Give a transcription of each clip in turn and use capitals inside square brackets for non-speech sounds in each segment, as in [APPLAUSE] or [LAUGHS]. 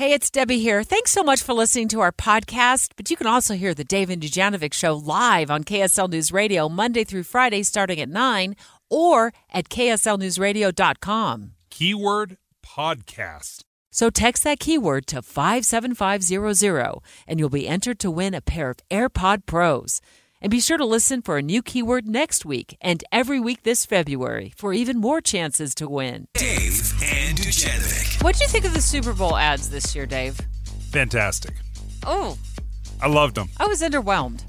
Hey, it's Debbie here. Thanks so much for listening to our podcast. But you can also hear the Dave and Dujanovic show live on KSL News Radio Monday through Friday starting at 9 or at kslnewsradio.com. Keyword podcast. So text that keyword to 57500 and you'll be entered to win a pair of AirPod Pros. And be sure to listen for a new keyword next week and every week this February for even more chances to win. Dave and Dujanovic. What do you think of the Super Bowl ads this year, Dave? Fantastic. Oh, I loved them. I was underwhelmed.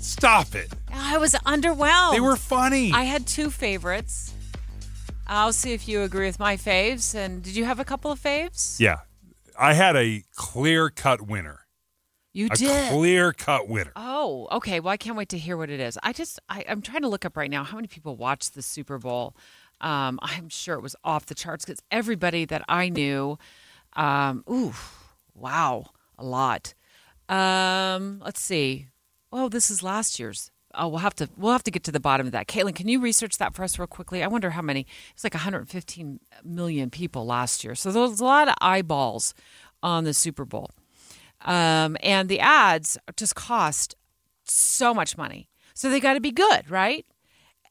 Stop it. I was underwhelmed. They were funny. I had two favorites. I'll see if you agree with my faves. And did you have a couple of faves? yeah. I had a clear cut winner. You A did. clear cut winner. Oh, okay. Well, I can't wait to hear what it is. I just, I, I'm trying to look up right now how many people watched the Super Bowl. Um, I'm sure it was off the charts because everybody that I knew, um, ooh, wow, a lot. Um, let's see. Oh, this is last year's. Oh, we'll have to we'll have to get to the bottom of that. Caitlin, can you research that for us real quickly? I wonder how many. It's like 115 million people last year. So there's a lot of eyeballs on the Super Bowl. Um, and the ads just cost so much money. So they got to be good, right?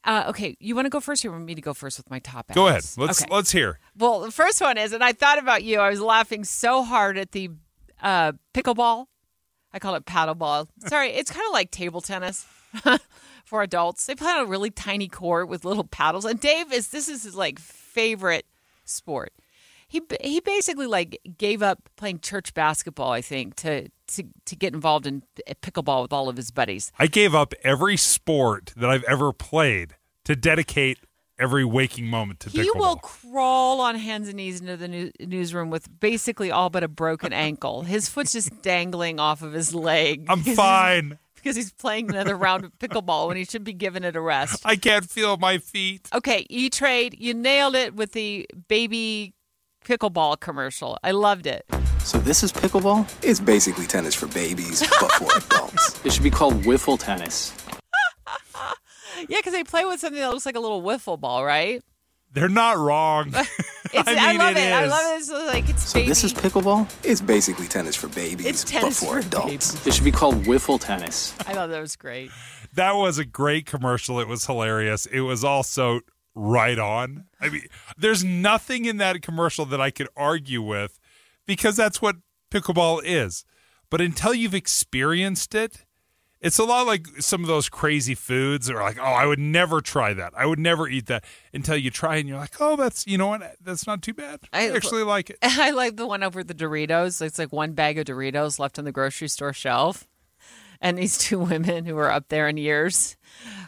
Uh, okay, you want to go first, or you want me to go first with my top ads? Go ahead. Let's Okay. let's hear. Well, the first one is, and I thought about you. I was laughing so hard at the uh, pickleball. I call it paddleball. Sorry, it's kind of like table tennis [LAUGHS] for adults. They play on a really tiny court with little paddles. And Dave is this is his like favorite sport. He he basically like gave up playing church basketball. I think to to to get involved in pickleball with all of his buddies. I gave up every sport that I've ever played to dedicate every waking moment to pickleball. He pickleball. will crawl on hands and knees into the new- newsroom with basically all but a broken ankle. His foot's just dangling off of his leg. I'm because he's- fine. Because he's playing another round of pickleball when he should be giving it a rest. I can't feel my feet. Okay, E Trade, you nailed it with the baby pickleball commercial. I loved it. So this is pickleball? It's basically tennis for babies, [LAUGHS] but for adults. It should be called wiffle tennis. [LAUGHS] Yeah, because they play with something that looks like a little wiffle ball, right? They're not wrong. [LAUGHS] It's, I I, love it it. I love it. It's like it's So baby. this is pickleball? It's basically tennis for babies, It's but for for adults. babies. It should be called wiffle tennis. I thought that was great. that was a great commercial. It was hilarious. It was also right on. I mean, there's nothing in that commercial that I could argue with because that's what pickleball is. But until you've experienced it, it's a lot like some of those crazy foods or like, oh, I would never try that. I would never eat that until you try and you're like, oh, that's, you know what? That's not too bad. I I- actually like it. [LAUGHS] I like the one over the Doritos. It's like one bag of Doritos left on the grocery store shelf. And these two [LAUGHS] women who are up there in years,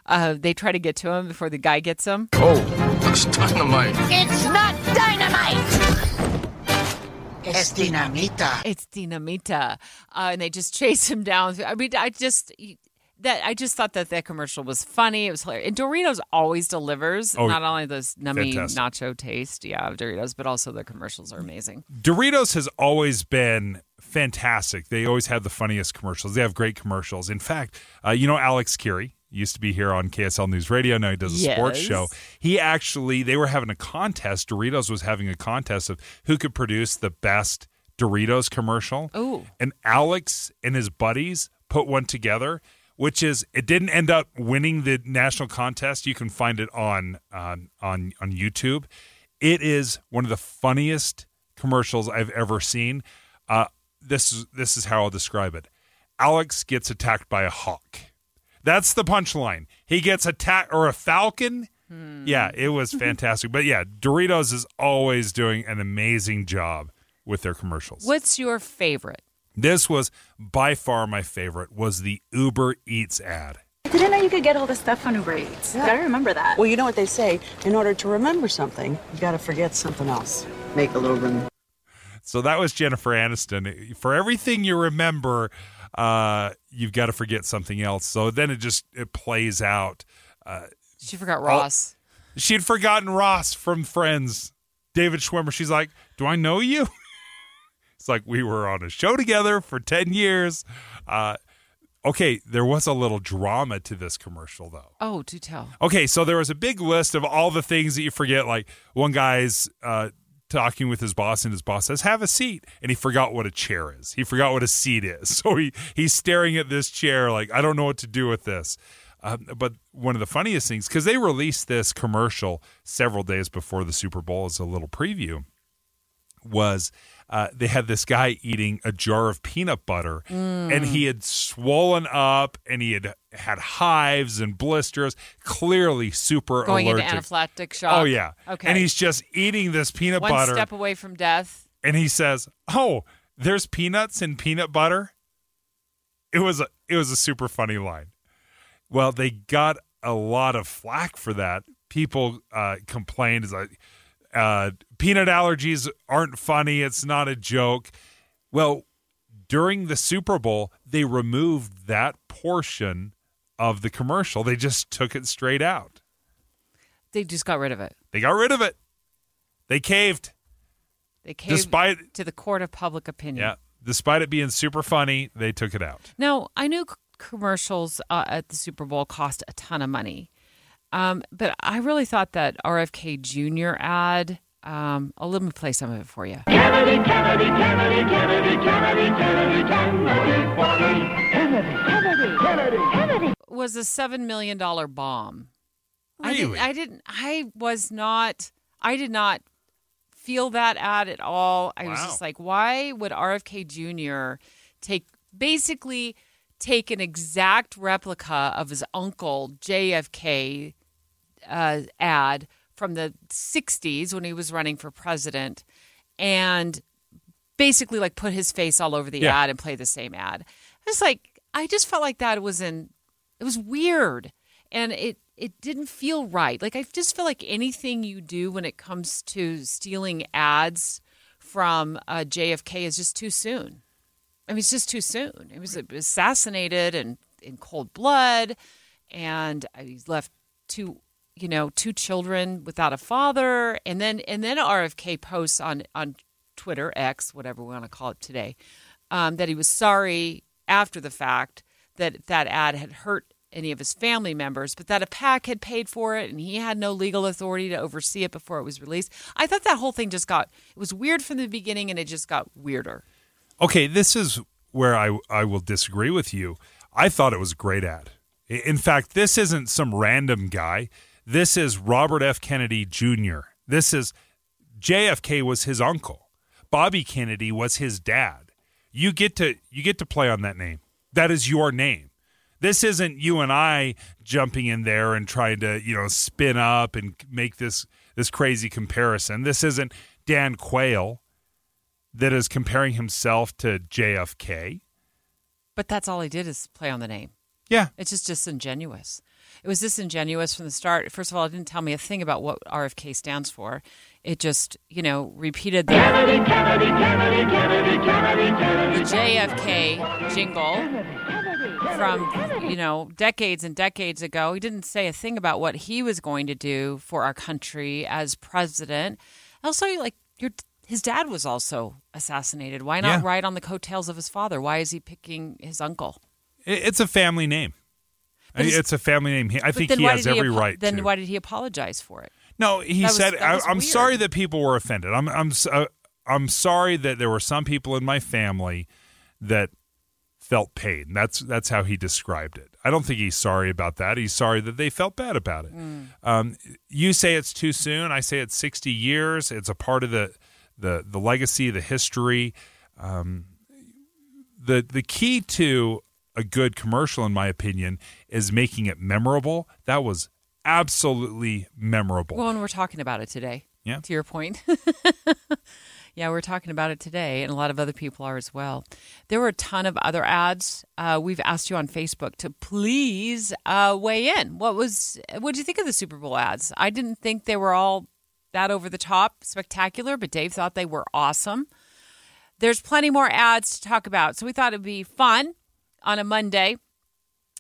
uh, they try to get to him before the guy gets him. Oh, it's dynamite. It's not dynamite! It's dinamita. It's Dinamita, uh, and they just chase him down. I mean, I just that I just thought that that commercial was funny. It was hilarious. And Doritos always delivers Oh, not only those nummy fantastic. nacho taste, yeah, of Doritos, but also the commercials are amazing. Doritos has always been fantastic. They always have the funniest commercials. They have great commercials. In fact, uh, you know Alex Kirry used to be here on KSL News Radio. Now he does a sports show. He actually they were having a contest. Doritos was having a contest of who could produce the best Doritos commercial. Ooh. And Alex and his buddies put one together, which is it didn't end up winning the national contest. You can find it on on on, on YouTube. It is one of the funniest commercials I've ever seen. Uh, this is this is how I'll describe it. Alex gets attacked by a hawk. That's the punchline. He gets attacked or a falcon. Hmm. Yeah, it was [LAUGHS] fantastic. But yeah, Doritos is always doing an amazing job with their commercials. What's your favorite? This was by far my favorite was the Uber Eats ad. I didn't know you could get all this stuff on Uber Eats. You gotta remember that. Well, you know what they say. In order to remember something, you got to forget something else. Make a little room. So that was Jennifer Aniston. For everything you remember, uh, you've got to forget something else. So then it just it plays out. Uh, She forgot Ross. she had forgotten Ross from Friends. David Schwimmer. She's like, "Do I know you?" [LAUGHS] it's like we were on a show together for ten years. Uh, okay, there was a little drama to this commercial though. Oh, do tell. Okay, so there was a big list of all the things that you forget. Like one guy's uh, talking with his boss, and his boss says, "Have a seat," and he forgot what a chair is. He forgot what a seat is, [LAUGHS] so he he's staring at this chair like, "I don't know what to do with this." Um, but one of the funniest things, because they released this commercial several days before the Super Bowl as a little preview, was uh, they had this guy eating a jar of peanut butter and he had swollen up and he had had hives and blisters, clearly super Going allergic. into anaphylactic shock. Oh yeah. Okay. And he's just eating this peanut one butter step away from death. and he says, "Oh, there's peanuts in peanut butter." It was a it was a super funny line. Well, they got a lot of flack for that. People uh, complained, "Is like uh, peanut allergies aren't funny. It's not a joke." Well, during the Super Bowl, they removed that portion of the commercial. They just took it straight out. They just got rid of it. They got rid of it. They caved. They caved Despite- to the court of public opinion. Yeah. Despite it being super funny, they took it out. Now, I knew commercials uh, at the Super Bowl cost a ton of money, um, but I really thought that RFK Jr. ad. Um, oh, let me play some of it for you. Kennedy, Kennedy, Kennedy, Kennedy, Kennedy, Kennedy, Kennedy. Kennedy, Kennedy, Kennedy, Kennedy. Was a seven million dollar bomb. I Really? didn't, I didn't. I was not. I did not feel that ad at all. I was just like, why would RFK Jr. take basically take an exact replica of his uncle JFK uh, ad from the 60s when he was running for president and basically like put his face all over the Yeah. ad and play the same ad. It's like I just felt like that was in it was weird and it it didn't feel right. Like I just feel like anything you do when it comes to stealing ads from uh, JFK is just too soon. I mean, it's just too soon. He was assassinated and in cold blood, and he's left two, you know, two children without a father, and then and then RFK posts on on Twitter X, whatever we want to call it today, um, that he was sorry after the fact that that ad had hurt any of his family members, but that a PAC had paid for it and he had no legal authority to oversee it before it was released. I thought that whole thing just got it was weird from the beginning and it just got weirder. Okay, this is where I I will disagree with you. I thought it was a great ad. In fact, this isn't some random guy. This is Robert F. Kennedy Jr. This is JFK was his uncle. Bobby Kennedy was his dad. You get to you get to play on that name. That is your name. This isn't you and I jumping in there and trying to, you know, spin up and make this this crazy comparison. This isn't Dan Quayle that is comparing himself to JFK. But that's all he did is play on the name. Yeah. It's just disingenuous. It was disingenuous from the start. First of all, it didn't tell me a thing about what RFK stands for. It just, you know, repeated the, Kennedy, Kennedy, Kennedy, Kennedy, Kennedy, Kennedy. the JFK jingle from, you know, decades and decades ago. He didn't say a thing about what he was going to do for our country as president. Also, like your his dad was also assassinated. Why not Yeah. ride on the coattails of his father? Why is he picking his uncle? It's a family name. It's a family name. He- I think he has every apo- right Then to. why did he apologize for it? no, he That said, I, was "I'm weird. sorry that people were offended. I'm, I'm, uh, I'm sorry that there were some people in my family that felt pain." That's that's how he described it. I don't think he's sorry about that. He's sorry that they felt bad about it. Mm. Um, you say it's too soon. I say it's 60 years. It's a part of the the the legacy, the history. Um, the the key to a good commercial, in my opinion, is making it memorable. That was absolutely memorable. Well, and we're talking about it today. Yeah. To your point. [LAUGHS] yeah, we're talking about it today, and a lot of other people are as well. There were a ton of other ads. Uh, we've asked you on Facebook to please uh, weigh in. What was? What did you think of the Super Bowl ads? I didn't think they were all that over the top, spectacular, but Dave thought they were awesome. There's plenty more ads to talk about, so we thought it'd be fun on a Monday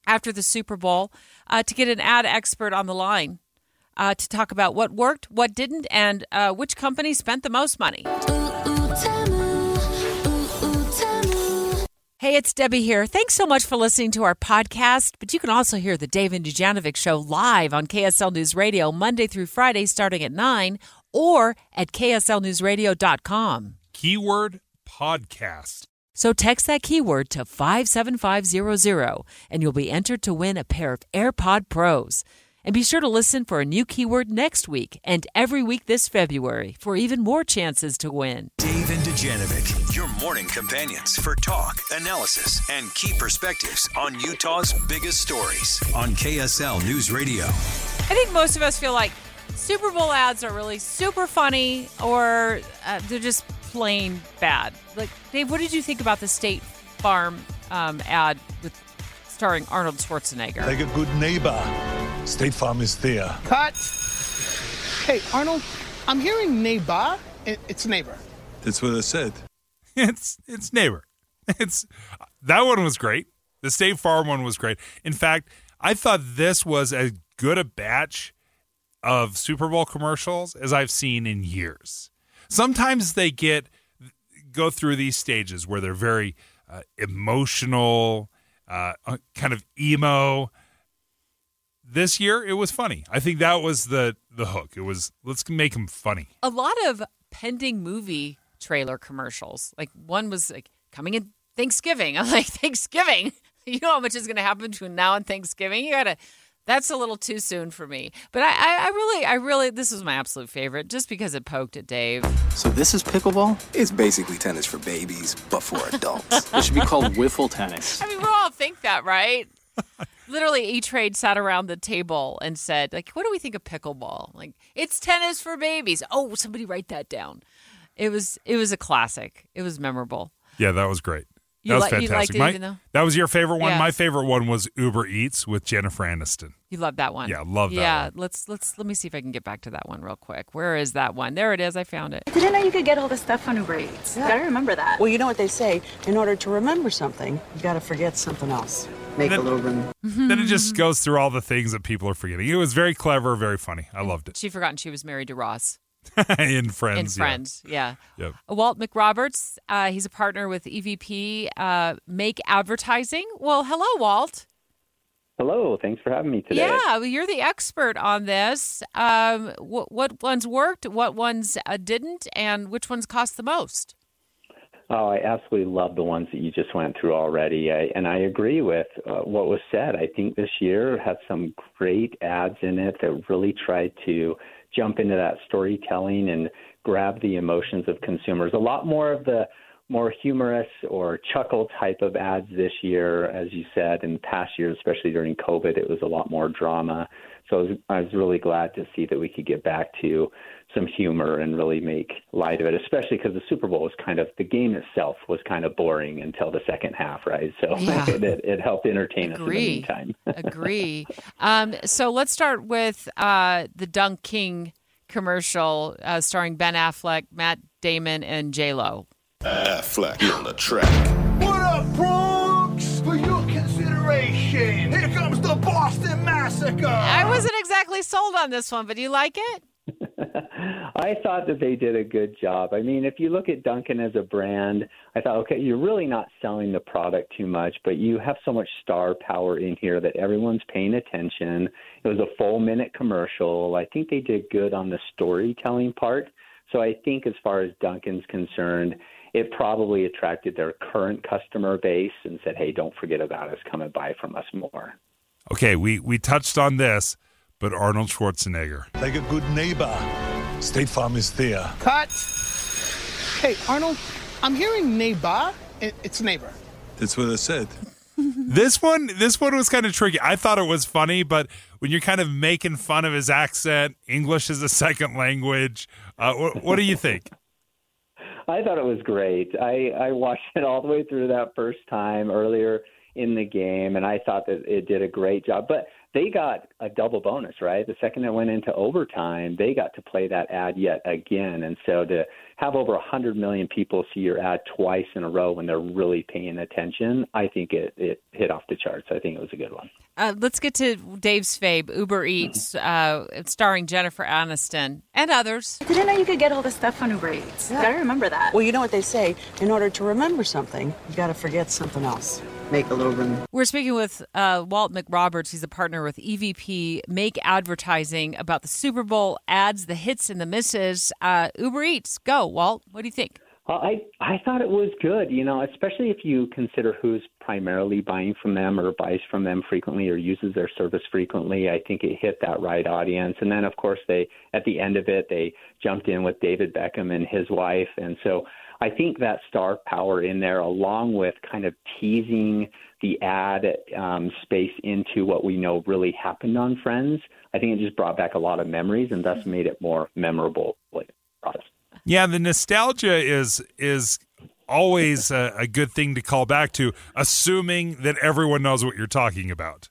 after the Super Bowl uh, to get an ad expert on the line uh, to talk about what worked, what didn't, and uh, which company spent the most money. Hey, it's Debbie here. Thanks so much for listening to our podcast. But you can also hear the Dave and Dujanovic show live on KSL News Radio Monday through Friday starting at 9 or at kslnewsradio.com. Keyword podcast. So text that keyword to 57500 and you'll be entered to win a pair of AirPod Pros. And be sure to listen for a new keyword next week and every week this February for even more chances to win. Dave and Dujanovic, your morning companions for talk, analysis, and key perspectives on Utah's biggest stories on KSL News Radio. I think most of us feel like Super Bowl ads are really super funny or uh, they're just plain bad. Like, Dave, what did you think about the State Farm um, ad with starring Arnold Schwarzenegger? Like a good neighbor, State Farm is there. Cut. Hey, Arnold, I'm hearing neighbor. It's neighbor. That's what I said. [LAUGHS] It's it's neighbor. It's that one was great. The State Farm one was great. In fact, I thought this was as good a batch of Super Bowl commercials as I've seen in years. Sometimes they get go through these stages where they're very uh, emotional, uh, uh, kind of emo. This year, it was funny. I think that was the the hook. It was let's make them funny. a lot of pending movie trailer commercials. Like one was like coming in Thanksgiving. [LAUGHS] I'm like Thanksgiving. [LAUGHS] You know how much is going to happen between now and Thanksgiving. You gotta. That's a little too soon for me. But I, I, I really, I really, this was my absolute favorite, just because it poked at Dave. So this is pickleball? It's basically tennis for babies, but for adults. [LAUGHS] It should be called wiffle tennis. I mean, we all think that, right? [LAUGHS] Literally, E Trade sat around the table and said, like, what do we think of pickleball? Like, it's tennis for babies. Oh, somebody write that down. It was, it was a classic. It was memorable. Yeah, that was great. You That was li- you liked fantastic. it My- even though- that was your favorite one. Yeah. My favorite one was Uber Eats with Jennifer Aniston. You love that one. Yeah, love that Yeah, one. let's let's let me see if I can get back to that one real quick. Where is that one? There it is. I found it. I didn't know you could get all this stuff on Uber Eats. Gotta remember that. Well, you know what they say in order to remember something, you got to forget something else. Make a little room. [LAUGHS] Then it just goes through all the things that people are forgetting. It was very clever, very funny. I loved it. She forgotten she was married to Ross [LAUGHS] in Friends. in yeah. Friends. Yeah. Yep. Walt McRoberts, uh, he's a partner with EVP uh, MaHk Advertising. Well, hello, Walt. Hello, thanks for having me today. Yeah, well, you're the expert on this. Um, what, what ones worked, what ones uh, didn't, and which ones cost the most? Oh, I absolutely love the ones that you just went through already. I, and I agree with uh, what was said. I think this year had some great ads in it that really tried to jump into that storytelling and grab the emotions of consumers. A lot more of the more humorous or chuckle type of ads this year, as you said. In past years, especially during COVID, it was a lot more drama. So I was, I was really glad to see that we could get back to some humor and really make light of it, especially because the Super Bowl was kind of the game itself was kind of boring until the second half, right? So Yeah. [LAUGHS] it, it, it helped entertain us in the Agree. meantime. [LAUGHS] Agree. Um, so let's start with uh, the Dunk King commercial uh, starring Ben Affleck, Matt Damon, and J Lo. Affleck on the track. What up, Bronx? For your consideration, here comes the Boston Massacre. I wasn't exactly sold on this one, but do you like it? I thought that they did a good job. I mean, if you look at Dunkin' as a brand, I thought, okay, you're really not selling the product too much, but you have so much star power in here that everyone's paying attention. It was a full minute commercial. I think they did good on the storytelling part. So I think as far as Dunkin's concerned, it probably attracted their current customer base and said, hey, don't forget about us. Come and buy from us more. Okay, we, we touched on this, but Arnold Schwarzenegger. Like a good neighbor, State Farm is there. Cut. Hey, Arnold, I'm hearing neighbor. It's neighbor. That's what I said. [LAUGHS] this one this one was kind of tricky. I thought it was funny, but when you're kind of making fun of his accent, English is a [LAUGHS] second language. Uh, what, what do you think? I thought it was great. I, I watched it all the way through that first time earlier in the game, and I thought that it did a great job. But they got a double bonus, right? The second it went into overtime, they got to play that ad yet again. And so to have over 100 million people see your ad twice in a row when they're really paying attention, I think it, it hit off the charts. I think it was a good one. Uh, let's get to Dave's fave, Uber Eats, uh, starring Jennifer Aniston and others. I didn't know you could get all this stuff on Uber Eats. Gotta remember that. Well, you know what they say in order to remember something, you got to forget something else. Make a little room. We're speaking with uh, Walt McRoberts. He's a partner with EVP MaHk Advertising about the Super Bowl ads, the hits and the misses. Uh, Uber Eats, go, Walt. What do you think? Well, I I thought it was good, you know, especially if you consider who's primarily buying from them or buys from them frequently or uses their service frequently. I think it hit that right audience. And then of course they at the end of it they jumped in with David Beckham and his wife and so I think that star power in there, along with kind of teasing the ad um, space into what we know really happened on Friends, I think it just brought back a lot of memories and thus made it more memorable. Like, Yeah, the nostalgia is is always a, a good thing to call back to, assuming that everyone knows what you're talking about.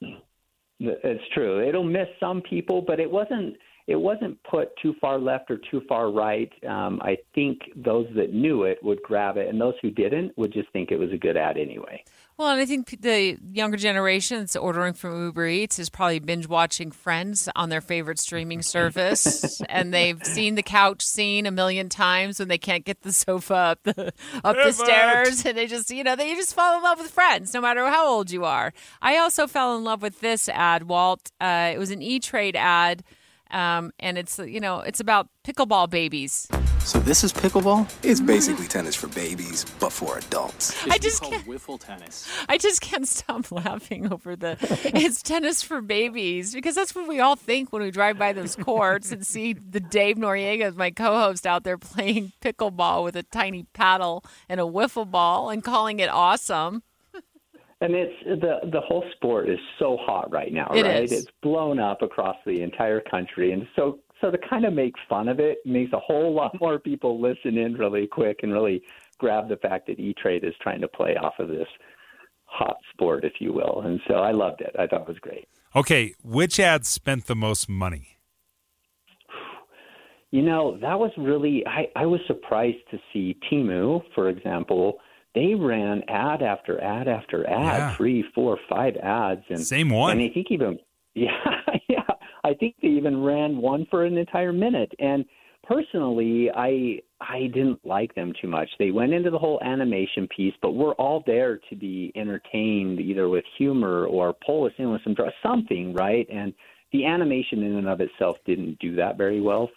It's true. It'll miss some people, but it wasn't it wasn't put too far left or too far right. Um, I think those that knew it would grab it, and those who didn't would just think it was a good ad anyway. Well, and I think the younger generation that's ordering from Uber Eats is probably binge watching Friends on their favorite streaming service, [LAUGHS] and they've seen the couch scene a million times when they can't get the sofa up the up the stairs, and they just you know they just fall in love with Friends no matter how old you are. I also fell in love with this ad, Walt. Uh, it was an E Trade ad. Um, and it's you know it's about pickleball babies. So this is pickleball? It's basically tennis for babies, but for adults. [LAUGHS] I just called can't, wiffle tennis. I just can't stop [LAUGHS] laughing over the it's tennis for babies because that's what we all think when we drive by those courts and see the Dave Noriega, my co-host, out there playing pickleball with a tiny paddle and a wiffle ball and calling it awesome. And it's the the whole sport is so hot right now, It right? is. It's blown up across the entire country, and so so to kind of make fun of it makes a whole lot more people listen in really quick and really grab the fact that E Trade is trying to play off of this hot sport, if you will. And so I loved it. I thought it was great. Okay, which ad spent the most money? You know, that was really, I, I was surprised to see Temu, for example. They ran ad after ad after ad, Yeah. three, four, five ads. And, Same one. And I think even, [LAUGHS] yeah, yeah, I think they even ran one for an entire minute. And personally, I, I didn't like them too much. They went into the whole animation piece, but we're all there to be entertained either with humor or pull us in with some something, right? And the animation in and of itself didn't do that very well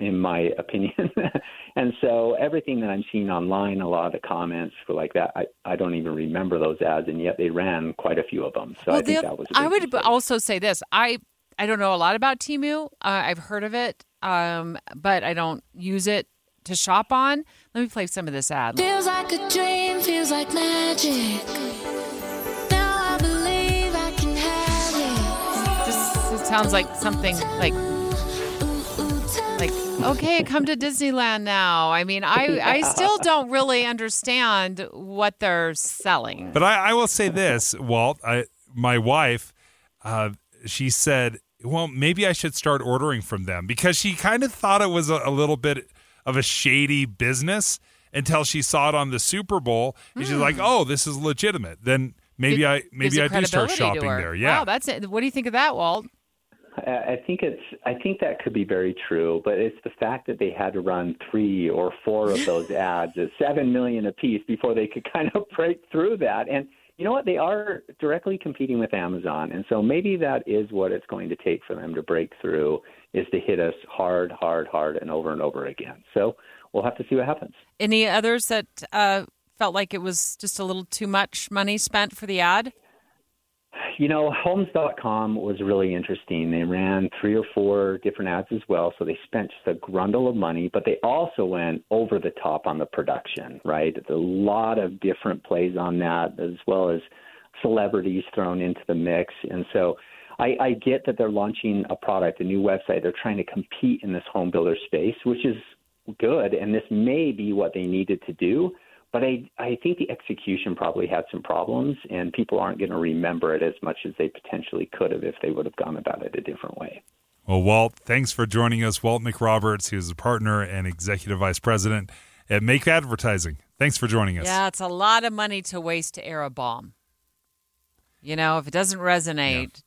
in my [LAUGHS] opinion. and so everything that I'm seeing online, a lot of the comments were like that. I, I don't even remember those ads, and yet they ran quite a few of them. So I think that was. A I big would mistake. also say this: I I don't know a lot about Temu. Uh, I've heard of it, um, but I don't use it to shop on. Let me play some of this ad. Feels like a dream, feels like magic. Now I believe I can have it. Just it sounds like something like like okay, come to Disneyland now. I mean, I I still don't really understand what they're selling. But I, I will say this, Walt. I, my wife, uh, she said, "Well, maybe I should start ordering from them," because she kind of thought it was a, a little bit of a shady business until she saw it on the Super Bowl, and she's like, "Oh, this is legitimate." Then maybe I maybe I do start shopping there. Yeah. Wow, that's it. What do you think of that, Walt? I I think it's. I think that could be very true, but it's the fact that they had to run three or four of [LAUGHS] those ads at seven million apiece before they could [LAUGHS] kind of break through that. And you know what? They are directly competing with Amazon, and so maybe that is what it's going to take for them to break through is to hit us hard, hard, hard, and over and over again. So we'll have to see what happens. Any others that uh, felt like it was just a little too much money spent for the ad? You know, Homes.com was really interesting. They ran three or four different ads as well, so they spent just a grundle of money, but they also went over the top on the production, right? A lot of different plays on that, as well as celebrities thrown into the mix. And so I, I get that they're launching a product, a new website. They're trying to compete in this home builder space, which is good, and this may be what they needed to do. But I, I think the execution probably had some problems, and people aren't going to remember it as much as they potentially could have if they would have gone about it a different way. Well, Walt, thanks for joining us. Walt McRoberts, who's a partner and executive vice president at MaHk Advertising. Thanks for joining us. Yeah, it's a lot of money to waste to air a bomb. You know, if it doesn't resonate,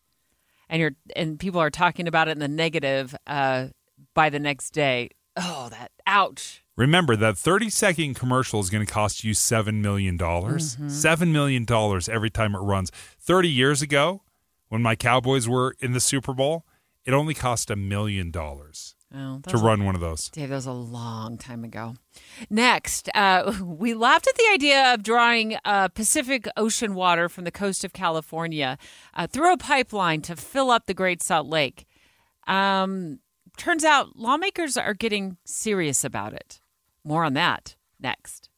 and you're and people are talking about it in the negative uh, by the next day, oh, that ouch. Remember that 30 second commercial is going to cost you $7 million. dollars Mhm. $7 million every time it runs. 30 years ago, when my Cowboys were in the Super Bowl, it only cost a million dollars Oh, to a- run one of those. Dave, that was a long time ago. Next, uh, [LAUGHS] we laughed at the idea of drawing uh, Pacific Ocean water from the coast of California uh, through a pipeline to fill up the Great Salt Lake. Um, turns out lawmakers are getting serious about it. More on that next.